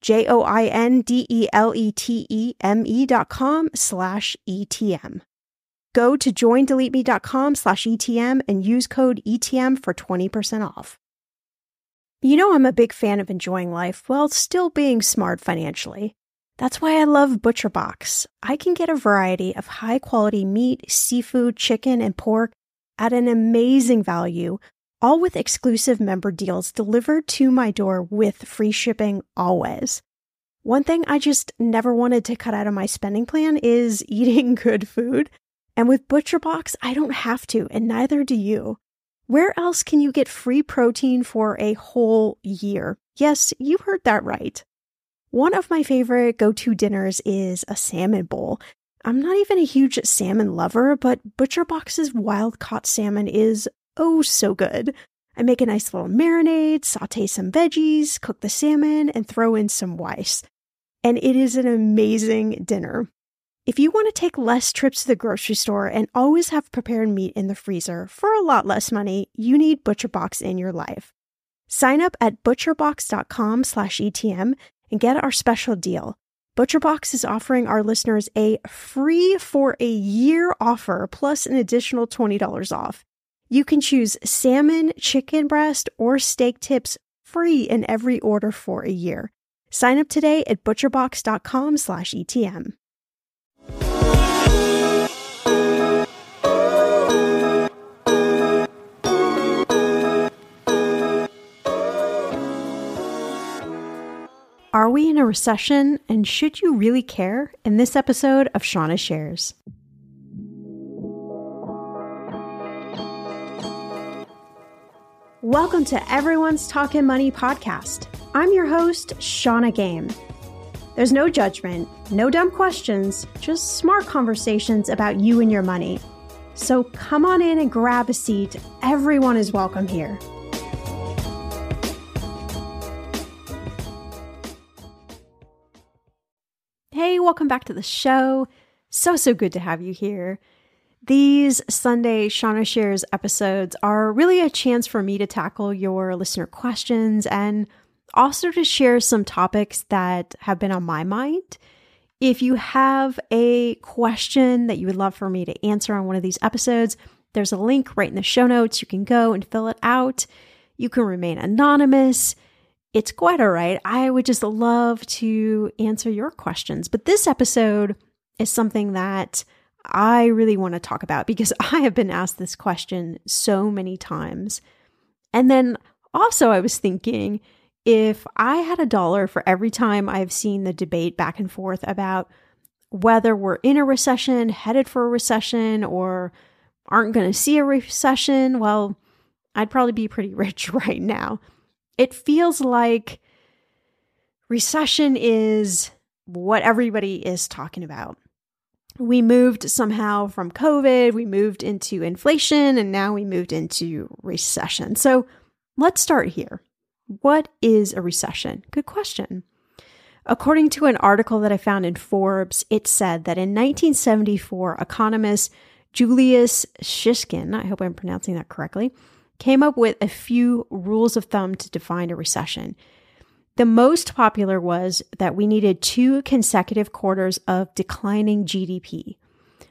J O I N D E L E T E M E dot com slash ETM. Go to joindeleteme.com slash ETM and use code ETM for 20% off. You know, I'm a big fan of enjoying life while still being smart financially. That's why I love ButcherBox. I can get a variety of high quality meat, seafood, chicken, and pork at an amazing value all with exclusive member deals delivered to my door with free shipping always. One thing I just never wanted to cut out of my spending plan is eating good food. And with ButcherBox, I don't have to, and neither do you. Where else can you get free protein for a whole year? Yes, you heard that right. One of my favorite go to dinners is a salmon bowl. I'm not even a huge salmon lover, but ButcherBox's wild caught salmon is oh so good. I make a nice little marinade, saute some veggies, cook the salmon, and throw in some rice. And it is an amazing dinner. If you want to take less trips to the grocery store and always have prepared meat in the freezer for a lot less money, you need ButcherBox in your life. Sign up at butcherbox.com/etm and get our special deal. ButcherBox is offering our listeners a free for a year offer plus an additional $20 off. You can choose salmon, chicken breast, or steak tips free in every order for a year. Sign up today at butcherbox.com slash ETM. Are we in a recession and should you really care? In this episode of Shannah Shares. Welcome to Everyone's Talking Money podcast. I'm your host, Shannah Game. There's no judgment, no dumb questions, just smart conversations about you and your money. So come on in and grab a seat. Everyone is welcome here. Hey, welcome back to the show. So, so good to have you here. These Sunday Shannah Shares episodes are really a chance for me to tackle your listener questions and also to share some topics that have been on my mind. If you have a question that you would love for me to answer on one of these episodes, there's a link right in the show notes. You can go and fill it out. You can remain anonymous. It's quite all right. I would just love to answer your questions. But this episode is something that I really want to talk about because I have been asked this question so many times. And then also, I was thinking if I had a dollar for every time I've seen the debate back and forth about whether we're in a recession, headed for a recession, or aren't going to see a recession, well, I'd probably be pretty rich right now. It feels like recession is what everybody is talking about. We moved somehow from COVID, we moved into inflation, and now we moved into recession. So let's start here. What is a recession? Good question. According to an article that I found in Forbes, it said that in 1974, economist Julius Shishkin, I hope I'm pronouncing that correctly, came up with a few rules of thumb to define a recession. The most popular was that we needed two consecutive quarters of declining GDP.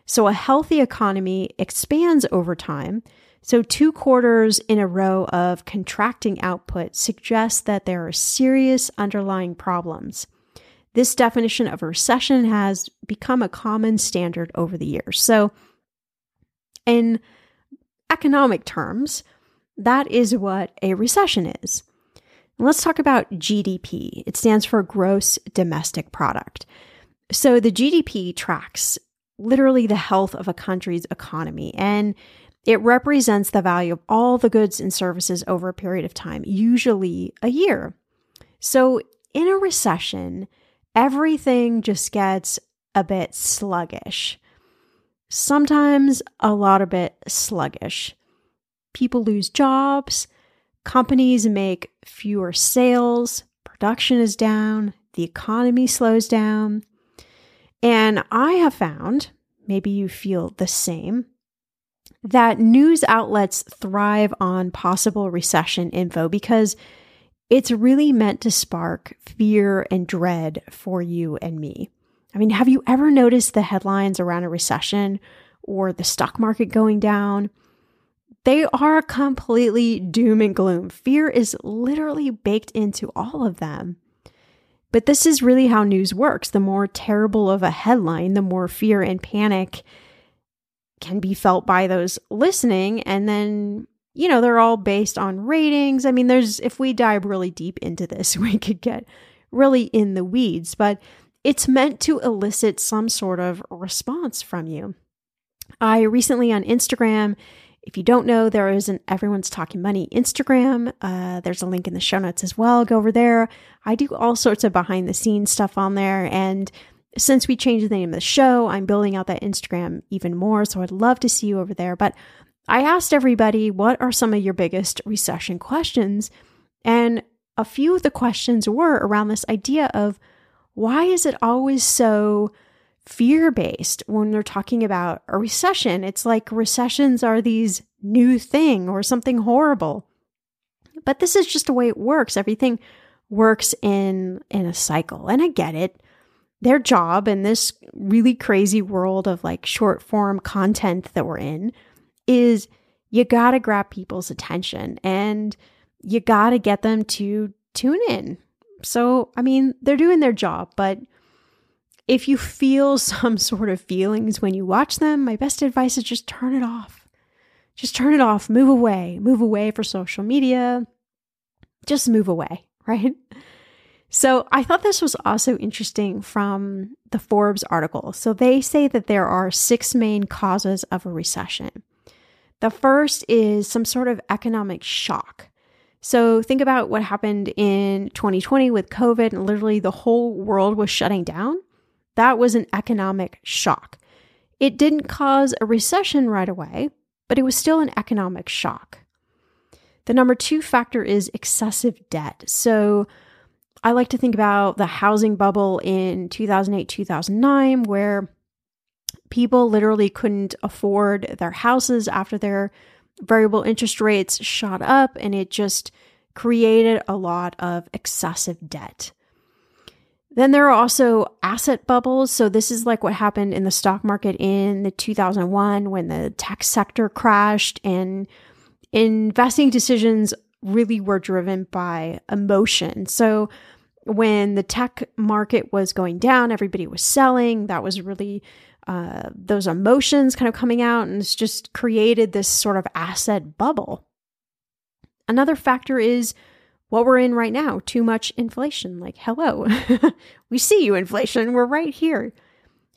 So a healthy economy expands over time. So two quarters in a row of contracting output suggests that there are serious underlying problems. This definition of a recession has become a common standard over the years. So, in economic terms, that is what a recession is. Let's talk about GDP. It stands for gross domestic product. So, the GDP tracks literally the health of a country's economy and it represents the value of all the goods and services over a period of time, usually a year. So, in a recession, everything just gets a bit sluggish. Sometimes a lot of bit sluggish. People lose jobs, companies make fewer sales, production is down, the economy slows down. And I have found, maybe you feel the same, that news outlets thrive on possible recession info because it's really meant to spark fear and dread for you and me. I mean, have you ever noticed the headlines around a recession or the stock market going down? They are completely doom and gloom. Fear is literally baked into all of them. But this is really how news works. The more terrible of a headline, the more fear and panic can be felt by those listening. And then you know, they're all based on ratings. I mean, there's, if we dive really deep into this, we could get really in the weeds, but it's meant to elicit some sort of response from you. I recently on Instagram, if you don't know, there is an Everyone's Talking Money Instagram. Uh, there's a link in the show notes as well. Go over there. I do all sorts of behind the scenes stuff on there. And since we changed the name of the show, I'm building out that Instagram even more. So I'd love to see you over there. But I asked everybody, what are some of your biggest recession questions? And a few of the questions were around this idea of why is it always so fear based when they're talking about a recession? It's like recessions are these new thing or something horrible. But this is just the way it works. Everything works in in a cycle. And I get it. Their job in this really crazy world of like short form content that we're in is you got to grab people's attention and you got to get them to tune in. So, I mean, they're doing their job, but if you feel some sort of feelings when you watch them, my best advice is just turn it off. Just turn it off, move away, move away for social media. Just move away, right? So I thought this was also interesting from the Forbes article. So they say that there are six main causes of a recession. The first is some sort of economic shock. So think about what happened in 2020 with COVID and literally the whole world was shutting down. That was an economic shock. It didn't cause a recession right away, but it was still an economic shock. The number two factor is excessive debt. So I like to think about the housing bubble in 2008, 2009, where people literally couldn't afford their houses after their variable interest rates shot up, and it just created a lot of excessive debt. Then there are also asset bubbles. So this is like what happened in the stock market in the 2001 when the tech sector crashed and investing decisions really were driven by emotion. So when the tech market was going down, everybody was selling. That was really uh, those emotions kind of coming out, and it's just created this sort of asset bubble. Another factor is what we're in right now too much inflation. Like, hello, we see you, inflation, we're right here.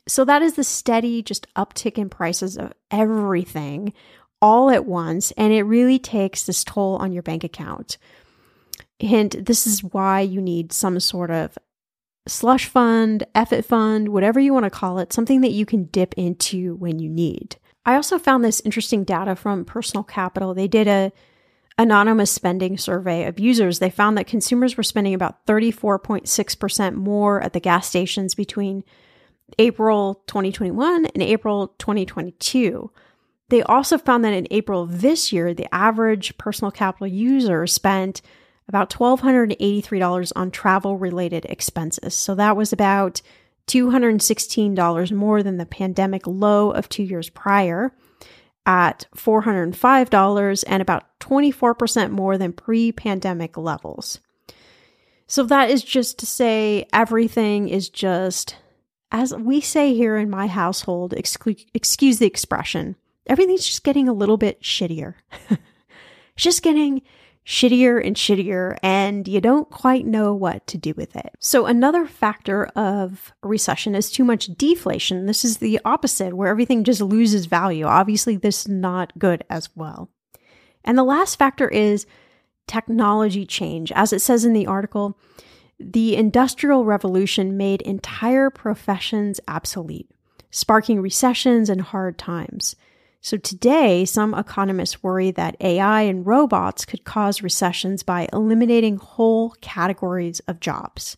So, that is the steady just uptick in prices of everything all at once, and it really takes this toll on your bank account. Hint this is why you need some sort of slush fund, effort fund, whatever you want to call it, something that you can dip into when you need. I also found this interesting data from Personal Capital. They did a anonymous spending survey of users. They found that consumers were spending about 34.6% more at the gas stations between April 2021 and April 2022. They also found that in April of this year, the average personal capital user spent about $1,283 on travel related expenses. So that was about $216 more than the pandemic low of two years prior at $405 and about 24% more than pre pandemic levels. So that is just to say everything is just, as we say here in my household, excuse, excuse the expression, everything's just getting a little bit shittier. just getting shittier and shittier, and you don't quite know what to do with it. So, another factor of recession is too much deflation. This is the opposite, where everything just loses value. Obviously, this is not good as well. And the last factor is technology change. As it says in the article, the Industrial Revolution made entire professions obsolete, sparking recessions and hard times. So today, some economists worry that AI and robots could cause recessions by eliminating whole categories of jobs.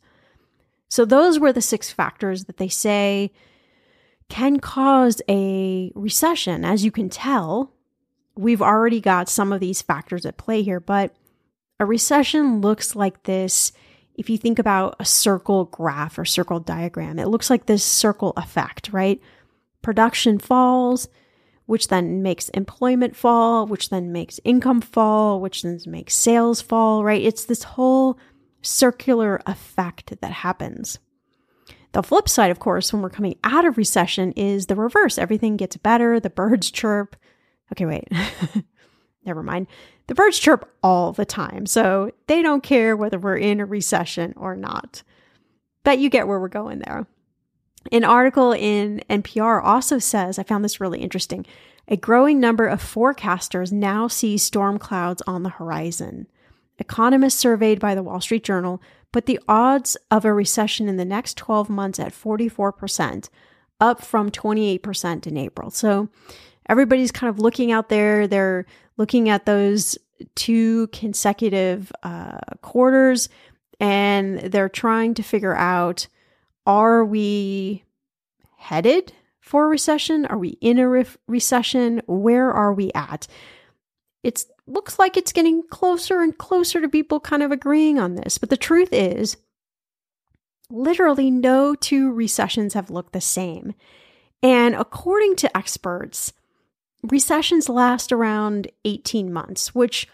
So those were the six factors that they say can cause a recession. As you can tell, we've already got some of these factors at play here, but a recession looks like this. If you think about a circle graph or circle diagram, it looks like this circle effect, right? Production falls, which then makes employment fall, which then makes income fall, which then makes sales fall, right? It's this whole circular effect that happens. The flip side, of course, when we're coming out of recession is the reverse. Everything gets better, the birds chirp. Okay, wait. Never mind. The birds chirp all the time, so they don't care whether we're in a recession or not. But you get where we're going there. An article in NPR also says, I found this really interesting. A growing number of forecasters now see storm clouds on the horizon. Economists surveyed by the Wall Street Journal put the odds of a recession in the next 12 months at 44%, up from 28% in April. So everybody's kind of looking out there. They're looking at those two consecutive uh, quarters and they're trying to figure out are we headed for a recession? Are we in a re- recession? Where are we at? It looks like it's getting closer and closer to people kind of agreeing on this. But the truth is, literally no two recessions have looked the same. And according to experts, recessions last around 18 months, which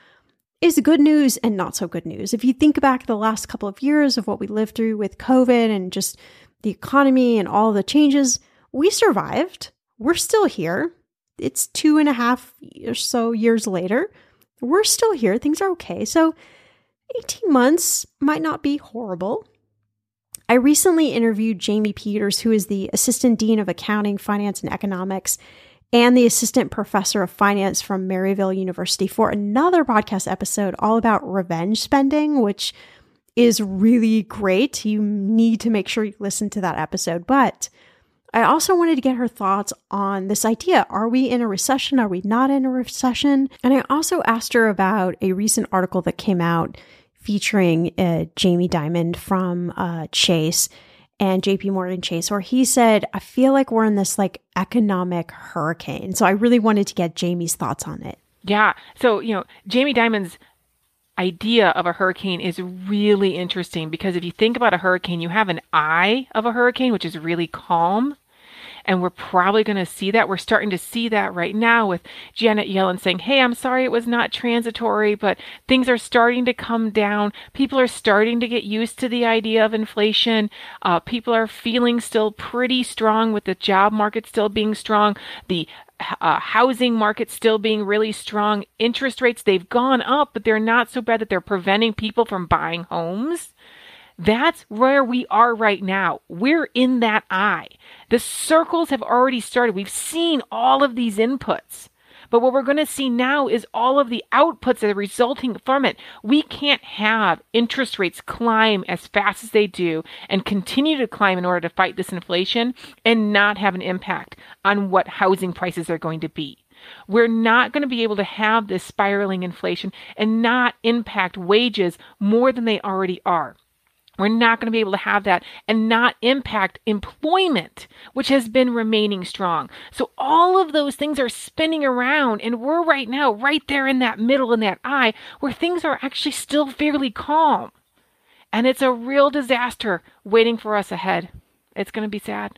is good news and not so good news. If you think back the last couple of years of what we lived through with COVID and just the economy and all the changes, we survived. We're still here. It's two and a half or so years later. We're still here. Things are okay. So 18 months might not be horrible. I recently interviewed Jaime Peters, who is the Assistant Dean of Accounting, Finance, and Economics and the assistant professor of finance from Maryville University for another podcast episode all about revenge spending, which is really great. You need to make sure you listen to that episode. But I also wanted to get her thoughts on this idea. Are we in a recession? Are we not in a recession? And I also asked her about a recent article that came out featuring uh, Jamie Dimon from uh, Chase and JP Morgan Chase, where he said, I feel like we're in this like economic hurricane. So I really wanted to get Jaime's thoughts on it. Yeah. So, you know, Jamie Dimon's idea of a hurricane is really interesting because if you think about a hurricane, you have an eye of a hurricane, which is really calm. And we're probably going to see that. We're starting to see that right now with Janet Yellen saying, Hey, I'm sorry it was not transitory, but things are starting to come down. People are starting to get used to the idea of inflation. Uh, people are feeling still pretty strong with the job market still being strong. The uh, housing market still being really strong. Interest rates, they've gone up, but they're not so bad that they're preventing people from buying homes. That's where we are right now. We're in that eye. The circles have already started. We've seen all of these inputs. But what we're going to see now is all of the outputs that are resulting from it. We can't have interest rates climb as fast as they do and continue to climb in order to fight this inflation and not have an impact on what housing prices are going to be. We're not going to be able to have this spiraling inflation and not impact wages more than they already are. We're not going to be able to have that and not impact employment, which has been remaining strong. So all of those things are spinning around, and we're right now right there in that middle in that eye where things are actually still fairly calm. And it's a real disaster waiting for us ahead. It's going to be sad.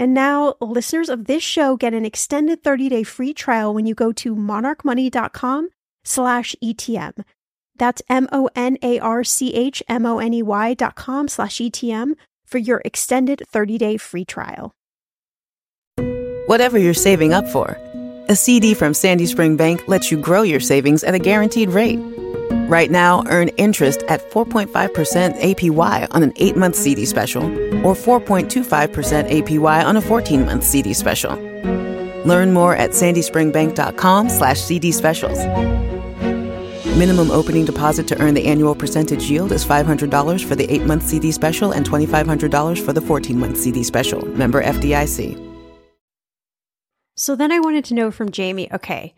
And now listeners of this show get an extended 30-day free trial when you go to monarchmoney.com slash ETM. That's M-O-N-A-R-C-H-M-O-N-E-Y dot com slash ETM for your extended 30-day free trial. Whatever you're saving up for, a CD from Sandy Spring Bank lets you grow your savings at a guaranteed rate Right now, earn interest at 4.5% APY on an 8 month CD special or 4.25% APY on a 14 month CD special. Learn more at sandyspringbank.com slash CD specials. Minimum opening deposit to earn the annual percentage yield is $500 for the 8 month CD special and $2,500 for the 14 month CD special. Member FDIC. So then I wanted to know from Jaime okay,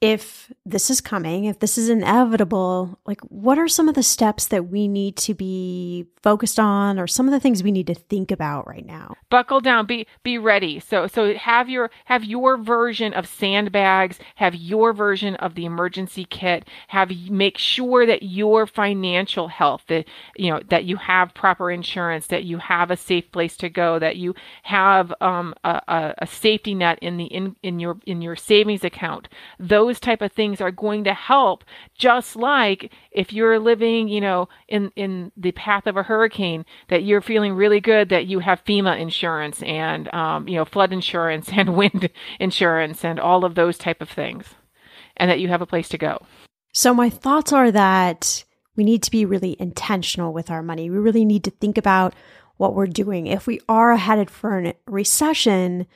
if this is coming, if this is inevitable, like what are some of the steps that we need to be focused on or some of the things we need to think about right now? Buckle down, be be ready. So so have your have your version of sandbags, have your version of the emergency kit, have make sure that your financial health that you know that you have proper insurance, that you have a safe place to go, that you have um, a, a safety net in the in, in your in your savings account. Those those type of things are going to help just like if you're living you know in in the path of a hurricane that you're feeling really good that you have fema insurance and um, you know flood insurance and wind insurance and all of those type of things and that you have a place to go. So my thoughts are that we need to be really intentional with our money. We really need to think about what we're doing. If we are headed for a recession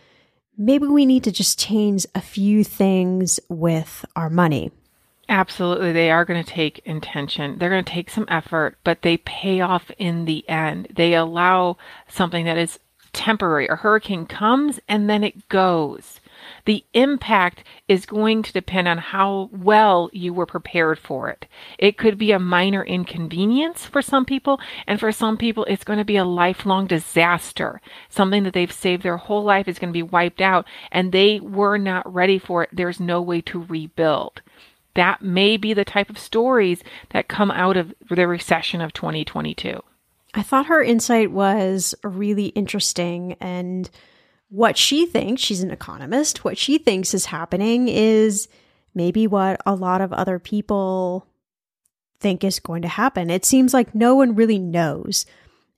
maybe we need to just change a few things with our money. Absolutely. They are going to take intention. They're going to take some effort, but they pay off in the end. They allow something that is temporary. A hurricane comes and then it goes the impact is going to depend on how well you were prepared for it. It could be a minor inconvenience for some people, and for some people, it's going to be a lifelong disaster. Something that they've saved their whole life is going to be wiped out, and they were not ready for it. There's no way to rebuild. That may be the type of stories that come out of the recession of 2022. I thought her insight was really interesting and what she thinks, she's an economist, what she thinks is happening is maybe what a lot of other people think is going to happen. It seems like no one really knows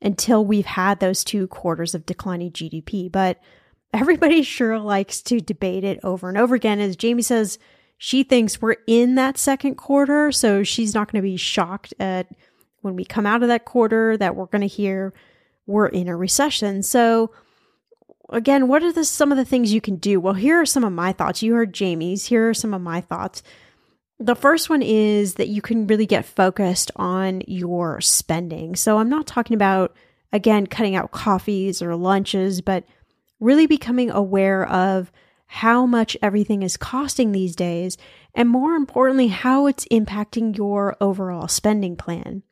until we've had those two quarters of declining GDP. But everybody sure likes to debate it over and over again. As Jaime says, she thinks we're in that second quarter. So she's not going to be shocked at when we come out of that quarter that we're going to hear we're in a recession. So again, what are the, some of the things you can do? Well, here are some of my thoughts. You heard Jaime's. Here are some of my thoughts. The first one is that you can really get focused on your spending. So I'm not talking about, again, cutting out coffees or lunches, but really becoming aware of how much everything is costing these days, and more importantly, how it's impacting your overall spending plan.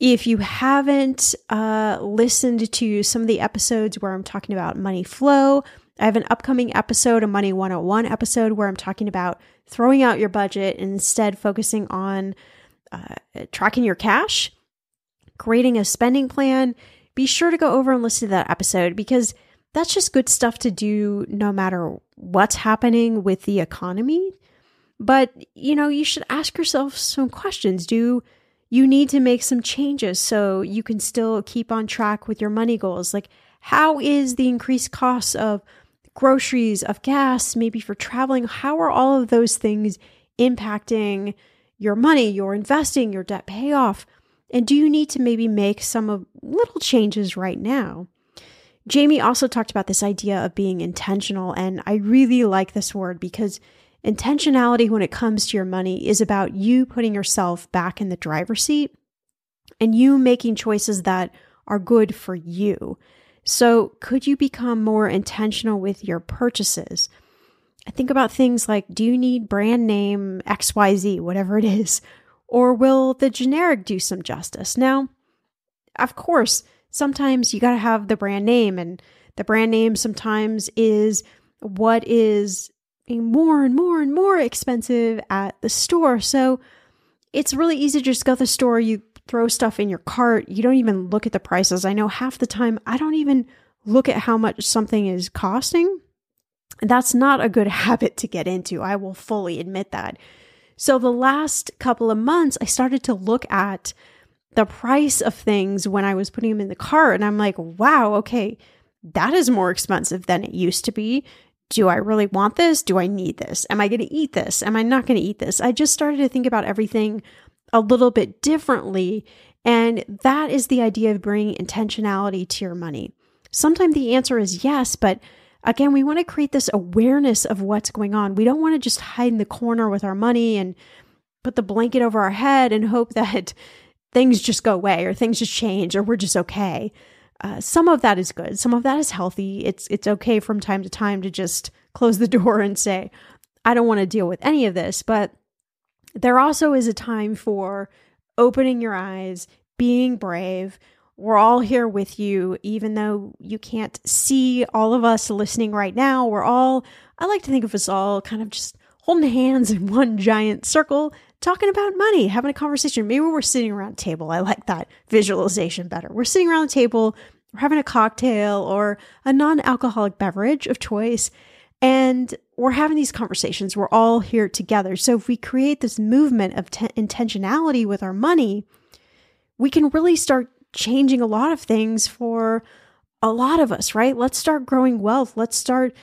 If you haven't uh, listened to some of the episodes where I'm talking about money flow, I have an upcoming episode, a Money 101 episode, where I'm talking about throwing out your budget and instead focusing on uh, tracking your cash, creating a spending plan. Be sure to go over and listen to that episode because that's just good stuff to do no matter what's happening with the economy. But, you know, you should ask yourself some questions. Do you need to make some changes so you can still keep on track with your money goals. Like, how is the increased cost of groceries, of gas, maybe for traveling? How are all of those things impacting your money, your investing, your debt payoff? And do you need to maybe make some of little changes right now? Jaime also talked about this idea of being intentional, and I really like this word because Intentionality when it comes to your money is about you putting yourself back in the driver's seat and you making choices that are good for you. So, could you become more intentional with your purchases? I think about things like do you need brand name XYZ, whatever it is, or will the generic do some justice? Now, of course, sometimes you got to have the brand name, and the brand name sometimes is what is more and more and more expensive at the store. So it's really easy to just go to the store, you throw stuff in your cart, you don't even look at the prices. I know half the time I don't even look at how much something is costing. That's not a good habit to get into. I will fully admit that. So the last couple of months, I started to look at the price of things when I was putting them in the cart, and I'm like, wow, okay, that is more expensive than it used to be do I really want this? Do I need this? Am I going to eat this? Am I not going to eat this? I just started to think about everything a little bit differently. And that is the idea of bringing intentionality to your money. Sometimes the answer is yes, but again, we want to create this awareness of what's going on. We don't want to just hide in the corner with our money and put the blanket over our head and hope that things just go away or things just change or we're just okay. Uh, some of that is good. Some of that is healthy. It's it's okay from time to time to just close the door and say, I don't want to deal with any of this. But there also is a time for opening your eyes, being brave. We're all here with you, even though you can't see all of us listening right now. We're all, I like to think of us all kind of just holding hands in one giant circle, talking about money, having a conversation. Maybe we're sitting around a table. I like that visualization better. We're sitting around the table, we're having a cocktail or a non alcoholic beverage of choice, and we're having these conversations. We're all here together. So if we create this movement of intentionality with our money, we can really start changing a lot of things for a lot of us, right? Let's start growing wealth. Let's start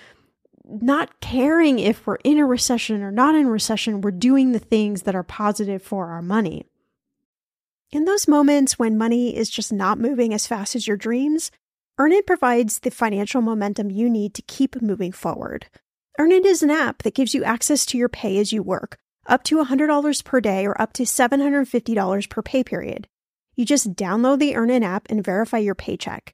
not caring if we're in a recession or not in recession. We're doing the things that are positive for our money. In those moments when money is just not moving as fast as your dreams, Earnin provides the financial momentum you need to keep moving forward. Earnin is an app that gives you access to your pay as you work, up to $100 per day or up to $750 per pay period. You just download the Earnin app and verify your paycheck.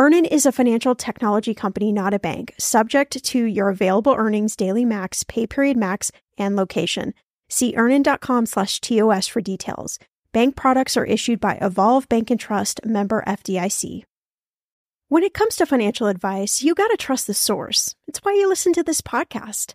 Earnin is a financial technology company, not a bank, subject to your available earnings, daily max, pay period max, and location. See earnin.com slash TOS for details. Bank products are issued by Evolve Bank and Trust, member FDIC. When it comes to financial advice, you got to trust the source. It's why you listen to this podcast.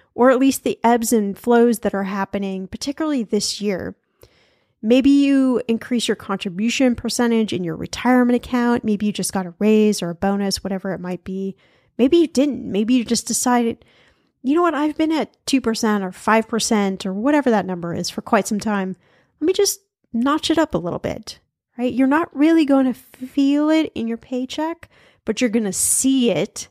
or at least the ebbs and flows that are happening, particularly this year. Maybe you increase your contribution percentage in your retirement account. Maybe you just got a raise or a bonus, whatever it might be. Maybe you didn't. Maybe you just decided, you know what, I've been at 2% or 5% or whatever that number is for quite some time. Let me just notch it up a little bit, right? You're not really going to feel it in your paycheck, but you're going to see it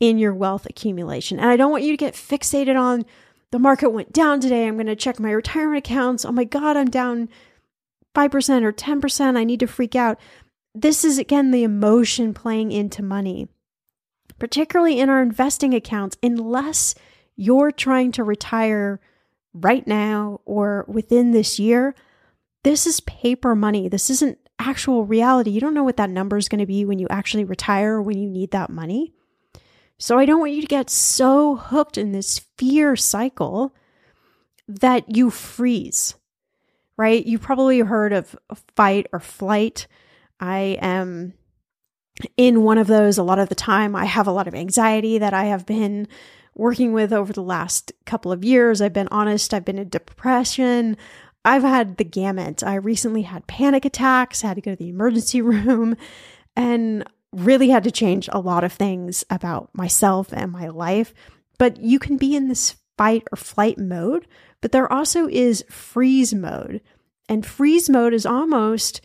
in your wealth accumulation. And I don't want you to get fixated on the market went down today. I'm going to check my retirement accounts. Oh my God, I'm down 5% or 10%. I need to freak out. This is again the emotion playing into money, particularly in our investing accounts, unless you're trying to retire right now or within this year. This is paper money. This isn't actual reality. You don't know what that number is going to be when you actually retire or when you need that money. So I don't want you to get so hooked in this fear cycle that you freeze, right? You probably heard of fight or flight. I am in one of those a lot of the time. I have a lot of anxiety that I have been working with over the last couple of years. I've been honest, I've been in depression. I've had the gamut. I recently had panic attacks, had to go to the emergency room, and really had to change a lot of things about myself and my life. But you can be in this fight or flight mode, but there also is freeze mode. And freeze mode is almost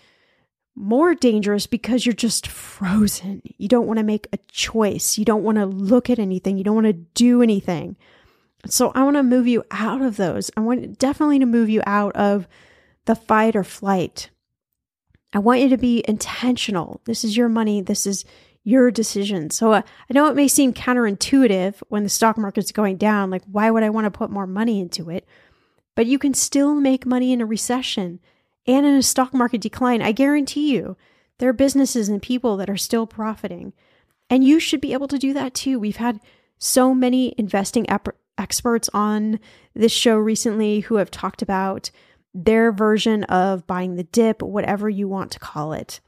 more dangerous because you're just frozen. You don't want to make a choice. You don't want to look at anything. You don't want to do anything. So I want to move you out of those. I want definitely to move you out of the fight or flight. I want you to be intentional. This is your money. This is your decision. So uh, I know it may seem counterintuitive when the stock market's going down. Like, why would I want to put more money into it? But you can still make money in a recession and in a stock market decline. I guarantee you, there are businesses and people that are still profiting. And you should be able to do that too. We've had so many investing ep- experts on this show recently who have talked about their version of buying the dip, whatever you want to call it.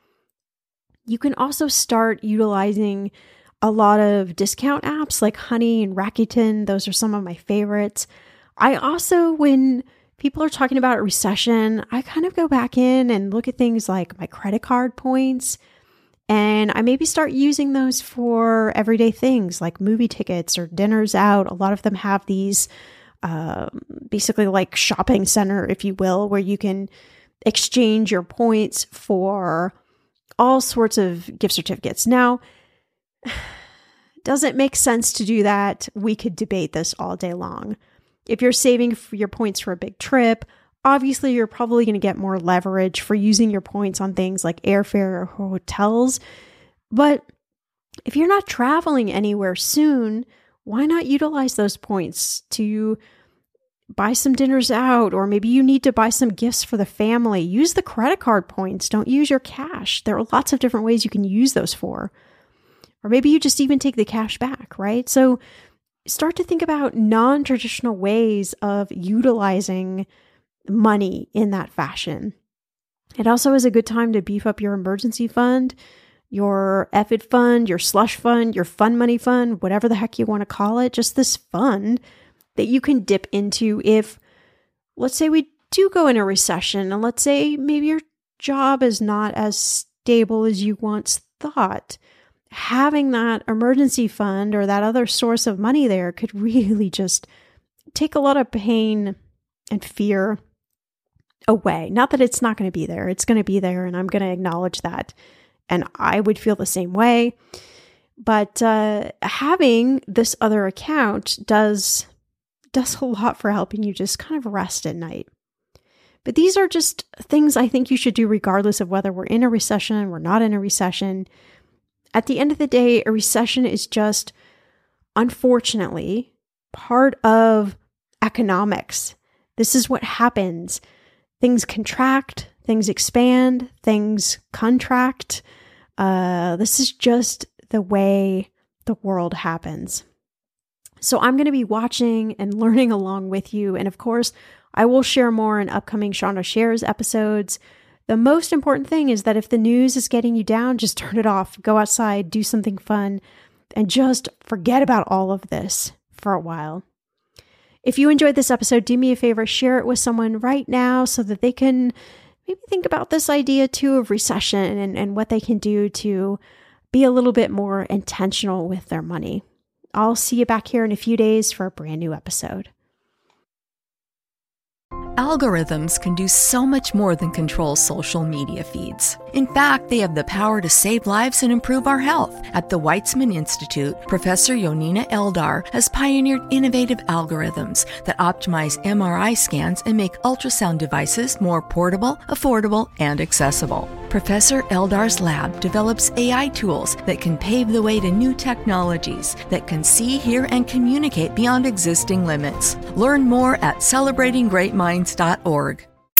You can also start utilizing a lot of discount apps like Honey and Rakuten. Those are some of my favorites. I also, when people are talking about recession, I kind of go back in and look at things like my credit card points. And I maybe start using those for everyday things like movie tickets or dinners out. A lot of them have these um, basically like shopping center, if you will, where you can exchange your points for all sorts of gift certificates. Now, does it make sense to do that? We could debate this all day long. If you're saving your points for a big trip, obviously you're probably going to get more leverage for using your points on things like airfare or hotels. But if you're not traveling anywhere soon, why not utilize those points to buy some dinners out or maybe you need to buy some gifts for the family? Use the credit card points, don't use your cash. There are lots of different ways you can use those for. Or maybe you just even take the cash back, right? So start to think about non traditional ways of utilizing money in that fashion. It also is a good time to beef up your emergency fund, your EFID fund, your slush fund, your fun money fund, whatever the heck you want to call it, just this fund that you can dip into if, let's say, we do go in a recession, and let's say maybe your job is not as stable as you once thought having that emergency fund or that other source of money there could really just take a lot of pain and fear away. Not that it's not going to be there, it's going to be there, and I'm going to acknowledge that. And I would feel the same way. But uh, having this other account does does a lot for helping you just kind of rest at night. But these are just things I think you should do regardless of whether we're in a recession, we're not in a recession. At the end of the day, a recession is just, unfortunately, part of economics. This is what happens. Things contract, things expand, things contract. Uh, this is just the way the world happens. So I'm going to be watching and learning along with you. And of course, I will share more in upcoming Shannah Shares episodes. The most important thing is that if the news is getting you down, just turn it off, go outside, do something fun, and just forget about all of this for a while. If you enjoyed this episode, do me a favor, share it with someone right now so that they can maybe think about this idea too of recession and, and what they can do to be a little bit more intentional with their money. I'll see you back here in a few days for a brand new episode. Algorithms can do so much more than control social media feeds. In fact, they have the power to save lives and improve our health. At the Weizmann Institute, Professor Yonina Eldar has pioneered innovative algorithms that optimize MRI scans and make ultrasound devices more portable, affordable, and accessible. Professor Eldar's lab develops AI tools that can pave the way to new technologies that can see, hear, and communicate beyond existing limits. Learn more at celebratinggreatminds.org.